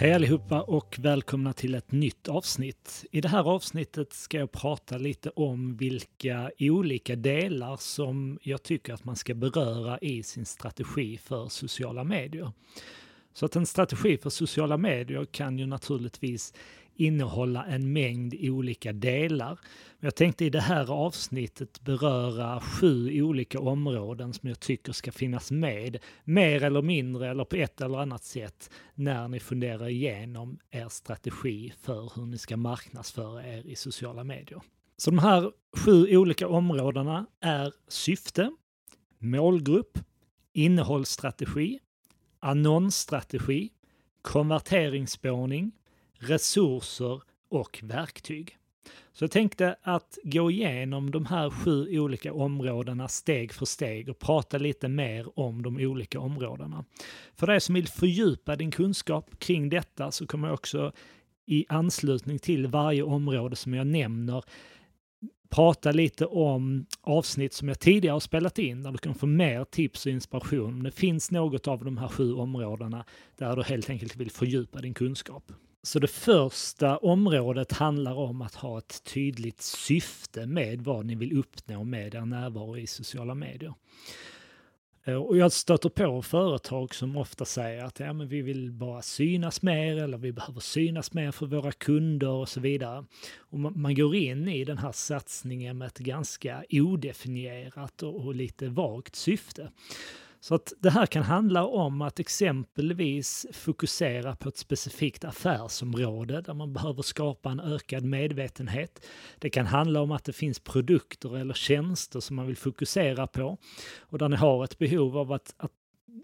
Hej allihopa och välkomna till ett nytt avsnitt. I det här avsnittet ska jag prata lite om vilka olika delar som jag tycker att man ska beröra i sin strategi för sociala medier. Så att en strategi för sociala medier kan ju naturligtvis innehålla en mängd olika delar. Jag tänkte i det här avsnittet beröra sju olika områden som jag tycker ska finnas med, mer eller mindre eller på ett eller annat sätt, när ni funderar igenom er strategi för hur ni ska marknadsföra er i sociala medier. Så de här sju olika områdena är syfte, målgrupp, innehållsstrategi, annonsstrategi, konverteringsspårning, resurser och verktyg. Så jag tänkte att gå igenom de här sju olika områdena steg för steg och prata lite mer om de olika områdena. För dig som vill fördjupa din kunskap kring detta så kommer jag också i anslutning till varje område som jag nämner prata lite om avsnitt som jag tidigare har spelat in där du kan få mer tips och inspiration. Om det finns något av de här sju områdena där du helt enkelt vill fördjupa din kunskap. Så det första området handlar om att ha ett tydligt syfte med vad ni vill uppnå med er närvaro i sociala medier. Eh, och jag stöter på företag som ofta säger att ja, men vi vill bara synas mer eller vi behöver synas mer för våra kunder och så vidare. Och man går in i den här satsningen med ett ganska odefinierat och lite vagt syfte. Så att det här kan handla om att exempelvis fokusera på ett specifikt affärsområde där man behöver skapa en ökad medvetenhet. Det kan handla om att det finns produkter eller tjänster som man vill fokusera på och där ni har ett behov av att, att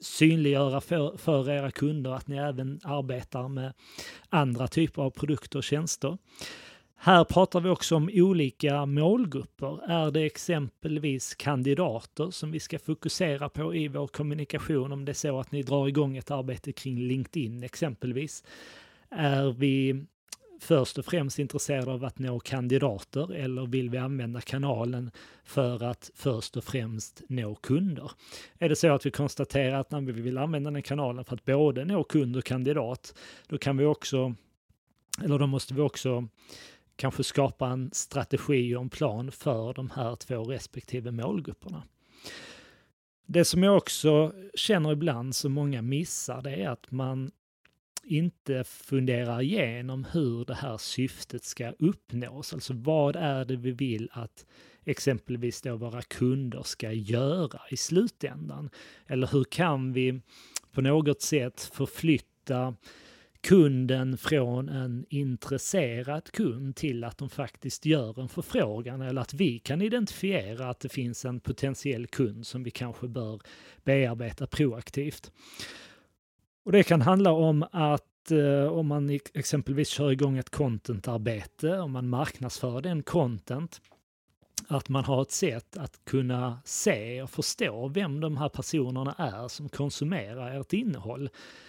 synliggöra för, för era kunder att ni även arbetar med andra typer av produkter och tjänster. Här pratar vi också om olika målgrupper. Är det exempelvis kandidater som vi ska fokusera på i vår kommunikation om det är så att ni drar igång ett arbete kring LinkedIn exempelvis? Är vi först och främst intresserade av att nå kandidater eller vill vi använda kanalen för att först och främst nå kunder? Är det så att vi konstaterar att när vi vill använda den kanalen för att både nå kund och kandidat, då kan vi också, eller då måste vi också kanske skapa en strategi och en plan för de här två respektive målgrupperna. Det som jag också känner ibland som många missar det är att man inte funderar igenom hur det här syftet ska uppnås. Alltså vad är det vi vill att exempelvis då våra kunder ska göra i slutändan? Eller hur kan vi på något sätt förflytta kunden från en intresserad kund till att de faktiskt gör en förfrågan eller att vi kan identifiera att det finns en potentiell kund som vi kanske bör bearbeta proaktivt. Och det kan handla om att eh, om man exempelvis kör igång ett contentarbete, om man marknadsför den content, att man har ett sätt att kunna se och förstå vem de här personerna är som konsumerar ert innehåll.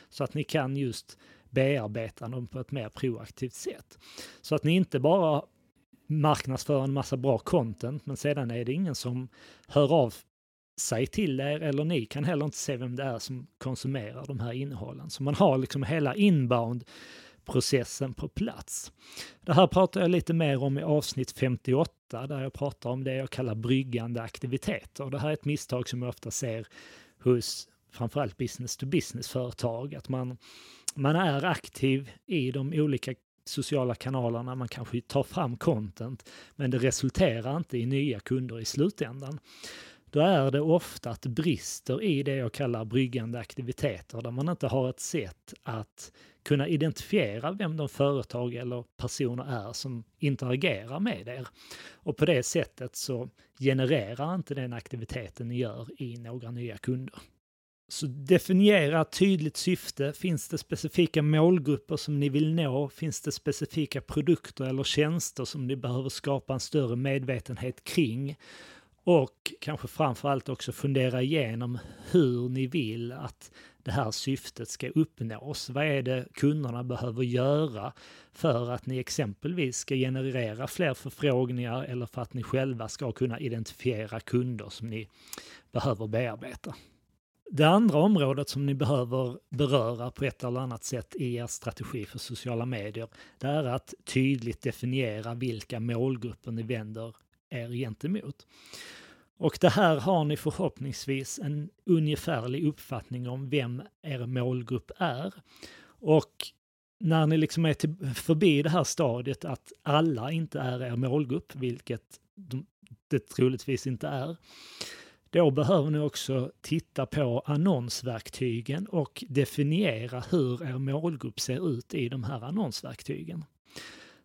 Så att ni kan just bearbeta dem på ett mer proaktivt sätt. Så att ni inte bara marknadsför en massa bra content, men sedan är det ingen som hör av sig till er eller ni kan heller inte se vem det är som konsumerar de här innehållen. Så man har liksom hela inbound processen på plats. Det här pratar jag lite mer om i avsnitt 58 där jag pratar om det jag kallar bryggande aktiviteter. Det här är ett misstag som jag ofta ser hos framförallt business to business-företag, att man, man är aktiv i de olika sociala kanalerna, man kanske tar fram content, men det resulterar inte i nya kunder i slutändan. Då är det ofta att det brister i det jag kallar bryggande aktiviteter, där man inte har ett sätt att kunna identifiera vem de företag eller personer är som interagerar med er. Och på det sättet så genererar inte den aktiviteten ni gör i några nya kunder. Så definiera ett tydligt syfte. Finns det specifika målgrupper som ni vill nå? Finns det specifika produkter eller tjänster som ni behöver skapa en större medvetenhet kring? Och kanske framförallt också fundera igenom hur ni vill att det här syftet ska uppnås. Vad är det kunderna behöver göra för att ni exempelvis ska generera fler förfrågningar eller för att ni själva ska kunna identifiera kunder som ni behöver bearbeta? Det andra området som ni behöver beröra på ett eller annat sätt i er strategi för sociala medier, det är att tydligt definiera vilka målgrupper ni vänder er gentemot. Och det här har ni förhoppningsvis en ungefärlig uppfattning om vem er målgrupp är. Och när ni liksom är till, förbi det här stadiet att alla inte är er målgrupp, vilket det troligtvis inte är, då behöver ni också titta på annonsverktygen och definiera hur er målgrupp ser ut i de här annonsverktygen.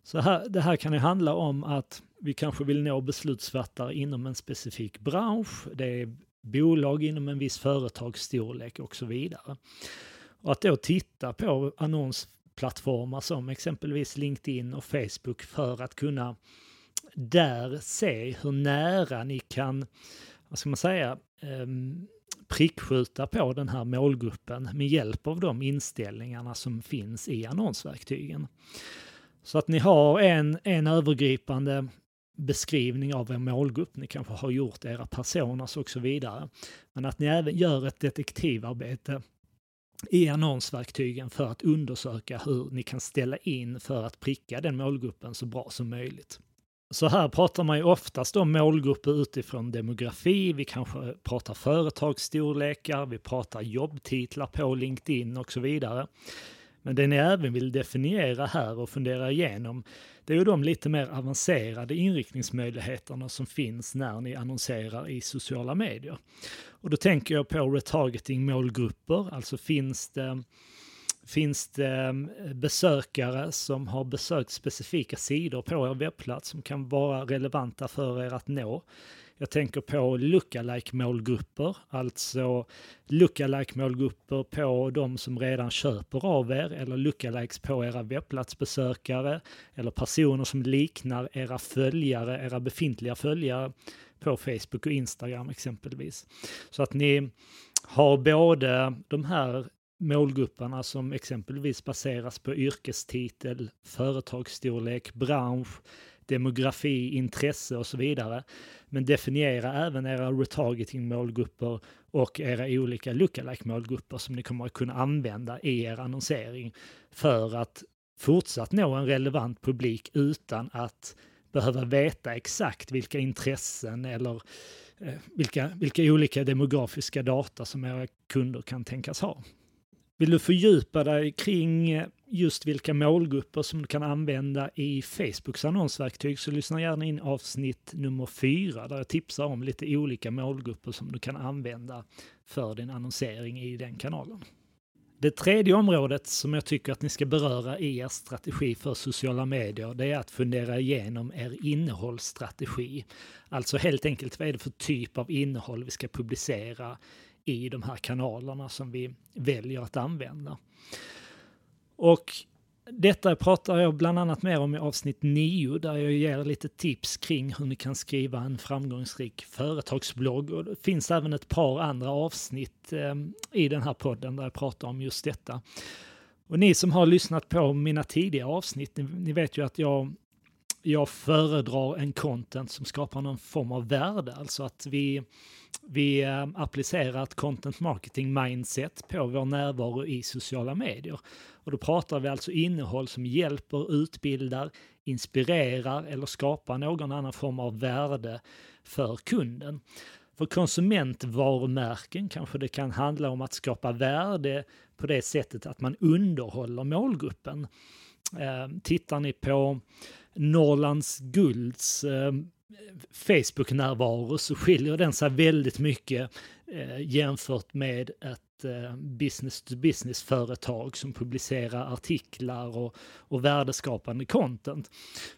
Så här, det här kan ju handla om att vi kanske vill nå beslutsfattare inom en specifik bransch, det är bolag inom en viss företagsstorlek och så vidare. Och att då titta på annonsplattformar som exempelvis LinkedIn och Facebook för att kunna där se hur nära ni kan, vad ska man säga, ehm, prickskjuta på den här målgruppen med hjälp av de inställningarna som finns i annonsverktygen. Så att ni har en, en övergripande beskrivning av er målgrupp, ni kanske har gjort era personas och så vidare. Men att ni även gör ett detektivarbete i annonsverktygen för att undersöka hur ni kan ställa in för att pricka den målgruppen så bra som möjligt. Så här pratar man ju oftast om målgrupper utifrån demografi, vi kanske pratar företagsstorlekar, vi pratar jobbtitlar på LinkedIn och så vidare. Men det ni även vill definiera här och fundera igenom, det är ju de lite mer avancerade inriktningsmöjligheterna som finns när ni annonserar i sociala medier. Och då tänker jag på retargeting-målgrupper, alltså finns det Finns det mm, besökare som har besökt specifika sidor på er webbplats som kan vara relevanta för er att nå? Jag tänker på lookalike-målgrupper, alltså lookalike-målgrupper på de som redan köper av er eller lookalikes på era webbplatsbesökare eller personer som liknar era följare, era befintliga följare på Facebook och Instagram exempelvis. Så att ni har både de här målgrupperna som exempelvis baseras på yrkestitel, företagsstorlek, bransch, demografi, intresse och så vidare. Men definiera även era retargeting-målgrupper och era olika lookalike-målgrupper som ni kommer att kunna använda i er annonsering för att fortsatt nå en relevant publik utan att behöva veta exakt vilka intressen eller eh, vilka, vilka olika demografiska data som era kunder kan tänkas ha. Vill du fördjupa dig kring eh, just vilka målgrupper som du kan använda i Facebooks annonsverktyg så lyssna gärna in avsnitt nummer fyra där jag tipsar om lite olika målgrupper som du kan använda för din annonsering i den kanalen. Det tredje området som jag tycker att ni ska beröra i er strategi för sociala medier, det är att fundera igenom er innehållsstrategi. Alltså helt enkelt vad är det för typ av innehåll vi ska publicera i de här kanalerna som vi väljer att använda. Och detta pratar jag bland annat mer om i avsnitt 9 där jag ger lite tips kring hur ni kan skriva en framgångsrik företagsblogg. Och det finns även ett par andra avsnitt eh, i den här podden där jag pratar om just detta. Och ni som har lyssnat på mina tidigare avsnitt, ni, ni vet ju att jag jag föredrar en content som skapar någon form av värde, alltså att vi, vi eh, applicerar ett content marketing mindset på vår närvaro i sociala medier. Och då pratar vi alltså innehåll som hjälper, utbildar, inspirerar eller skapar någon annan form av värde för kunden. För konsumentvarumärken kanske det kan handla om att skapa värde på det sättet att man underhåller målgruppen. Eh, tittar ni på Norrlands Gulds eh, Facebook-närvaro så skiljer den sig väldigt mycket eh, jämfört med ett eh, business-to-business-företag som publicerar artiklar och, och värdeskapande content.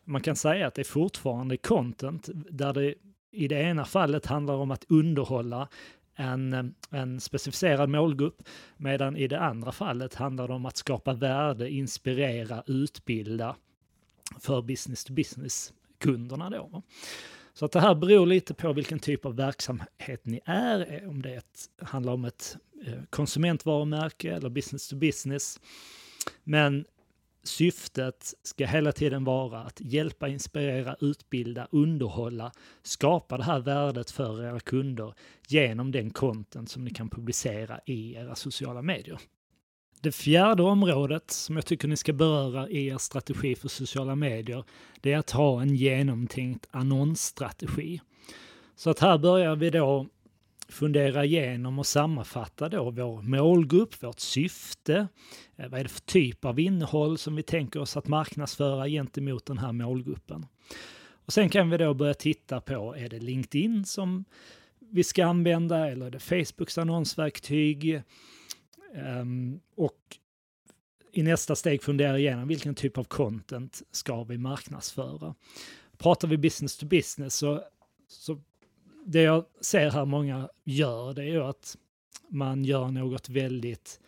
Man kan säga att det är fortfarande content där det i det ena fallet handlar om att underhålla en, en specificerad målgrupp, medan i det andra fallet handlar det om att skapa värde, inspirera, utbilda för business to business-kunderna då. Så att det här beror lite på vilken typ av verksamhet ni är, eh, om det ett, handlar om ett eh, konsumentvarumärke eller business to business. Men syftet ska hela tiden vara att hjälpa, inspirera, utbilda, underhålla, skapa det här värdet för era kunder genom den content som ni kan publicera i era sociala medier. Det fjärde området som jag tycker ni ska beröra i er strategi för sociala medier, det är att ha en genomtänkt annonsstrategi. Så att här börjar vi då fundera igenom och sammanfatta då vår målgrupp, vårt syfte, eh, vad är det för typ av innehåll som vi tänker oss att marknadsföra gentemot den här målgruppen. Och sen kan vi då börja titta på, är det LinkedIn som vi ska använda eller är det Facebooks annonsverktyg? Um, och i nästa steg fundera igenom vilken typ av content ska vi marknadsföra. Pratar vi business to business så, så det jag ser här många gör, det är ju att man gör något väldigt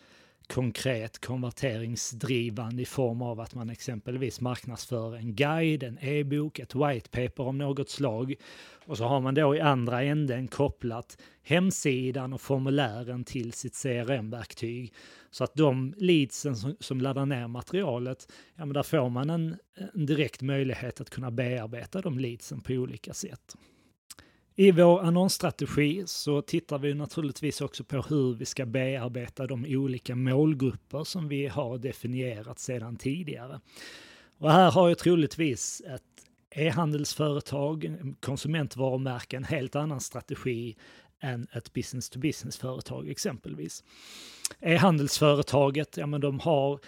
konkret konverteringsdrivande i form av att man exempelvis marknadsför en guide, en e-bok, ett white paper om något slag. Och så har man då i andra änden kopplat hemsidan och formulären till sitt CRM-verktyg. Så att de leadsen som, som laddar ner materialet, ja men där får man en, en direkt möjlighet att kunna bearbeta de leadsen på olika sätt. I vår annonsstrategi så tittar vi naturligtvis också på hur vi ska bearbeta de olika målgrupper som vi har definierat sedan tidigare. Och här har ju troligtvis ett e-handelsföretag, konsumentvarumärke, en helt annan strategi än ett business-to-business-företag exempelvis. E-handelsföretaget, ja men de har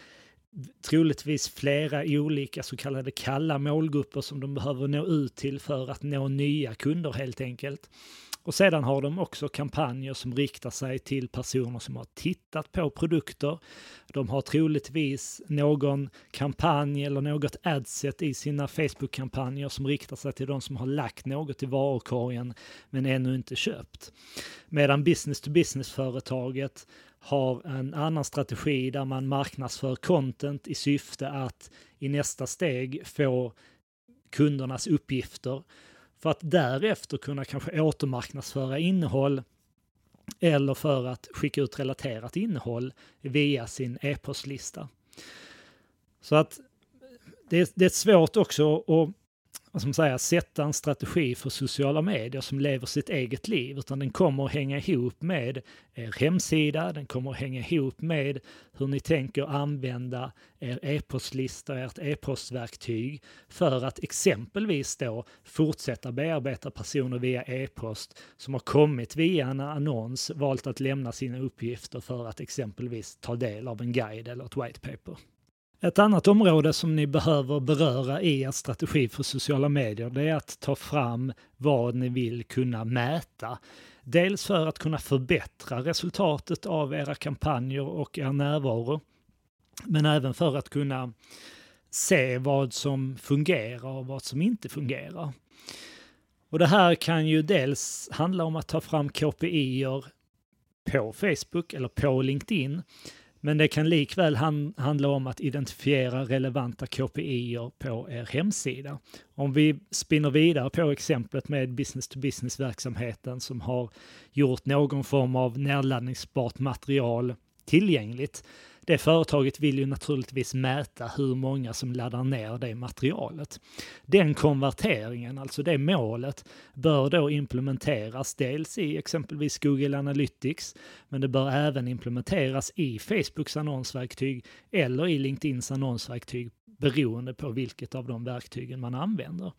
troligtvis flera olika så kallade kalla målgrupper som de behöver nå ut till för att nå nya kunder helt enkelt. Och sedan har de också kampanjer som riktar sig till personer som har tittat på produkter. De har troligtvis någon kampanj eller något adset i sina Facebook-kampanjer som riktar sig till de som har lagt något i varukorgen men ännu inte köpt. Medan business to business-företaget har en annan strategi där man marknadsför content i syfte att i nästa steg få kundernas uppgifter för att därefter kunna kanske återmarknadsföra innehåll eller för att skicka ut relaterat innehåll via sin e-postlista. Så att det, det är svårt också att vad ska man säga, sätta en strategi för sociala medier som lever sitt eget liv, utan den kommer att hänga ihop med er hemsida, den kommer att hänga ihop med hur ni tänker använda er e-postlista, ert e-postverktyg för att exempelvis då fortsätta bearbeta personer via e-post som har kommit via en annons, valt att lämna sina uppgifter för att exempelvis ta del av en guide eller ett white paper. Ett annat område som ni behöver beröra i er strategi för sociala medier, det är att ta fram vad ni vill kunna mäta. Dels för att kunna förbättra resultatet av era kampanjer och er närvaro, men även för att kunna se vad som fungerar och vad som inte fungerar. Och det här kan ju dels handla om att ta fram KPI-er på Facebook eller på LinkedIn, men det kan likväl handla om att identifiera relevanta KPI på er hemsida. Om vi spinner vidare på exemplet med business-to-business-verksamheten som har gjort någon form av nedladdningsbart material tillgängligt det företaget vill ju naturligtvis mäta hur många som laddar ner det materialet. Den konverteringen, alltså det målet, bör då implementeras dels i exempelvis Google Analytics, men det bör även implementeras i Facebooks annonsverktyg eller i LinkedIns annonsverktyg beroende på vilket av de verktygen man använder.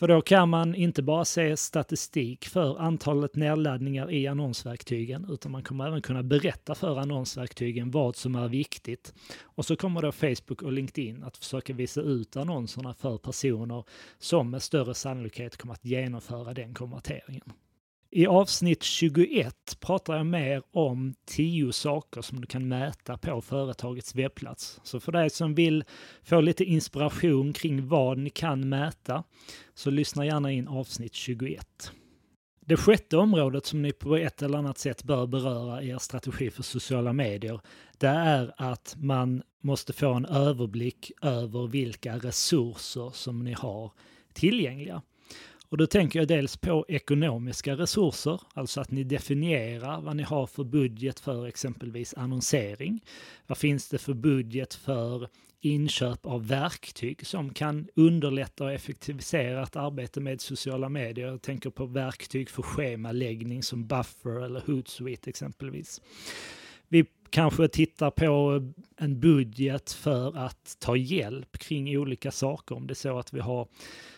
För då kan man inte bara se statistik för antalet nedladdningar i annonsverktygen, utan man kommer även kunna berätta för annonsverktygen vad som är viktigt. Och så kommer då Facebook och LinkedIn att försöka visa ut annonserna för personer som med större sannolikhet kommer att genomföra den konverteringen. I avsnitt 21 pratar jag mer om tio saker som du kan mäta på företagets webbplats. Så för dig som vill få lite inspiration kring vad ni kan mäta så lyssna gärna in avsnitt 21. Det sjätte området som ni på ett eller annat sätt bör beröra i er strategi för sociala medier, det är att man måste få en överblick över vilka resurser som ni har tillgängliga. Och då tänker jag dels på ekonomiska resurser, alltså att ni definierar vad ni har för budget för exempelvis annonsering. Vad finns det för budget för inköp av verktyg som kan underlätta och effektivisera ett arbete med sociala medier. Jag tänker på verktyg för schemaläggning som Buffer eller Hootsuite exempelvis. Kanske tittar på en budget för att ta hjälp kring olika saker. Om det är så att vi har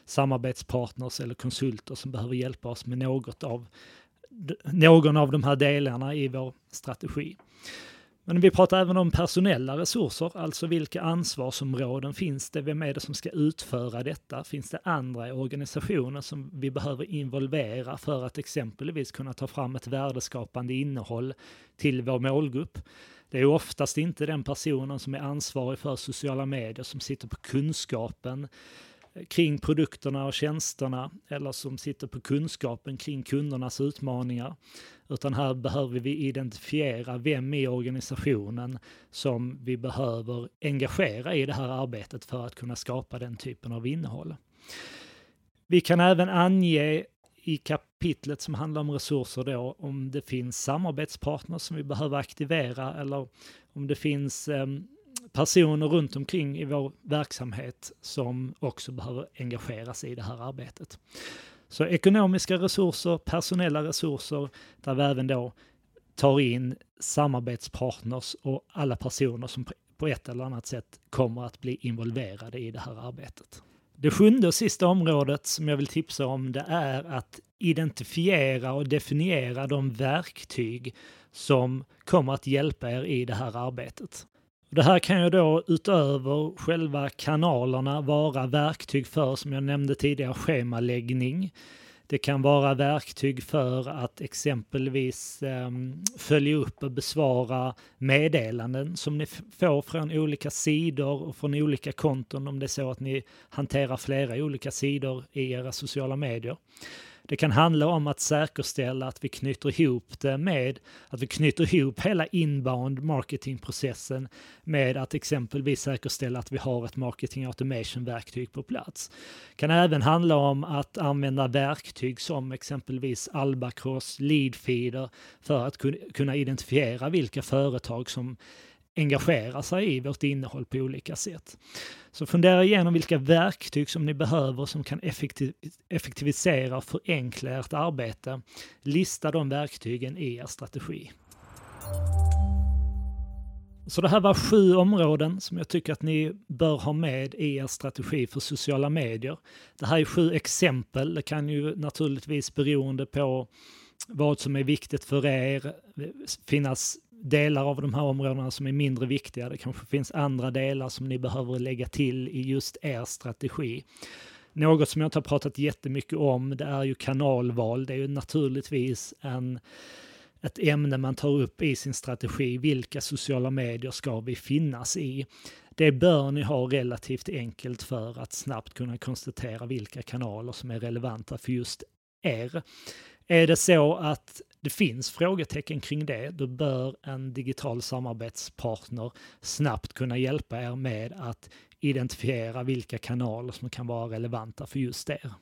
samarbetspartners eller konsulter som behöver hjälpa oss med något av, någon av de här delarna i vår strategi. Men vi pratar även om personella resurser, alltså vilka ansvarsområden finns det? Vem är det som ska utföra detta? Finns det andra i organisationen som vi behöver involvera för att exempelvis kunna ta fram ett värdeskapande innehåll till vår målgrupp? Det är oftast inte den personen som är ansvarig för sociala medier som sitter på kunskapen kring produkterna och tjänsterna eller som sitter på kunskapen kring kundernas utmaningar. Utan här behöver vi identifiera vem i organisationen som vi behöver engagera i det här arbetet för att kunna skapa den typen av innehåll. Vi kan även ange i kapitlet som handlar om resurser då om det finns samarbetspartners som vi behöver aktivera eller om det finns eh, personer runt omkring i vår verksamhet som också behöver engageras i det här arbetet. Så ekonomiska resurser, personella resurser, där vi även då tar in samarbetspartners och alla personer som på ett eller annat sätt kommer att bli involverade i det här arbetet. Det sjunde och sista området som jag vill tipsa om det är att identifiera och definiera de verktyg som kommer att hjälpa er i det här arbetet. Det här kan ju då utöver själva kanalerna vara verktyg för, som jag nämnde tidigare, schemaläggning. Det kan vara verktyg för att exempelvis eh, följa upp och besvara meddelanden som ni får från olika sidor och från olika konton om det är så att ni hanterar flera olika sidor i era sociala medier. Det kan handla om att säkerställa att vi knyter ihop det med att vi knyter ihop hela inbound marketingprocessen med att exempelvis säkerställa att vi har ett marketing automation-verktyg på plats. Det kan även handla om att använda verktyg som exempelvis Albacross, Leadfeeder för att kunna identifiera vilka företag som engagera sig i vårt innehåll på olika sätt. Så fundera igenom vilka verktyg som ni behöver som kan effektivisera och förenkla ert arbete. Lista de verktygen i er strategi. Så det här var sju områden som jag tycker att ni bör ha med i er strategi för sociala medier. Det här är sju exempel. Det kan ju naturligtvis beroende på vad som är viktigt för er eh, finnas delar av de här områdena som är mindre viktiga. Det kanske finns andra delar som ni behöver lägga till i just er strategi. Något som jag inte har pratat jättemycket om, det är ju kanalval. Det är ju naturligtvis en, ett ämne man tar upp i sin strategi. Vilka sociala medier ska vi finnas i? Det bör ni ha relativt enkelt för att snabbt kunna konstatera vilka kanaler som är relevanta för just er. Är det så att det finns frågetecken kring det, då bör en digital samarbetspartner snabbt kunna hjälpa er med att identifiera vilka kanaler som kan vara relevanta för just er.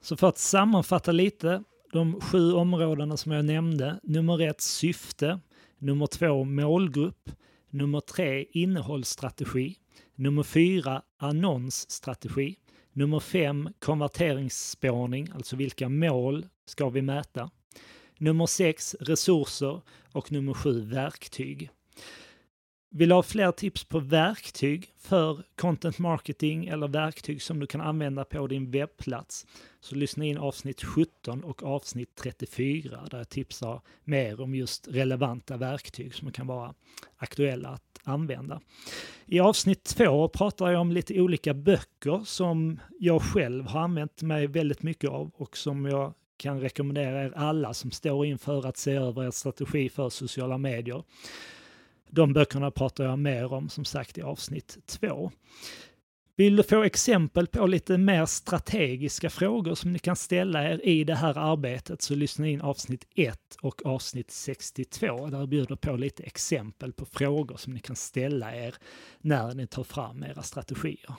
Så för att sammanfatta lite, de sju områdena som jag nämnde. Nummer ett, syfte. Nummer två, målgrupp. Nummer tre, innehållsstrategi. Nummer fyra, annonsstrategi. Nummer fem, konverteringsspårning, alltså vilka mål ska vi mäta. Nummer sex, resurser och nummer sju, verktyg. Vill du ha fler tips på verktyg för content marketing eller verktyg som du kan använda på din webbplats så lyssna in avsnitt 17 och avsnitt 34 där jag tipsar mer om just relevanta verktyg som kan vara aktuella att använda. I avsnitt 2 pratar jag om lite olika böcker som jag själv har använt mig väldigt mycket av och som jag kan rekommendera er alla som står inför att se över er strategi för sociala medier. De böckerna pratar jag mer om som sagt i avsnitt två. Vill du få exempel på lite mer strategiska frågor som ni kan ställa er i det här arbetet så lyssna in avsnitt 1 och avsnitt 62 där jag bjuder på lite exempel på frågor som ni kan ställa er när ni tar fram era strategier.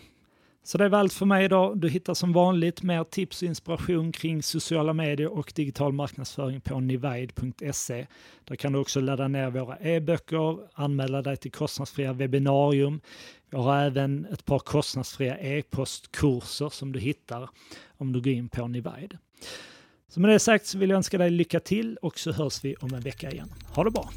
Så det var allt för mig idag. Du hittar som vanligt mer tips och inspiration kring sociala medier och digital marknadsföring på nivide.se. Där kan du också ladda ner våra e-böcker, anmäla dig till kostnadsfria webbinarium. Jag har även ett par kostnadsfria e-postkurser som du hittar om du går in på Nivide. Så med det sagt så vill jag önska dig lycka till och så hörs vi om en vecka igen. Ha det bra!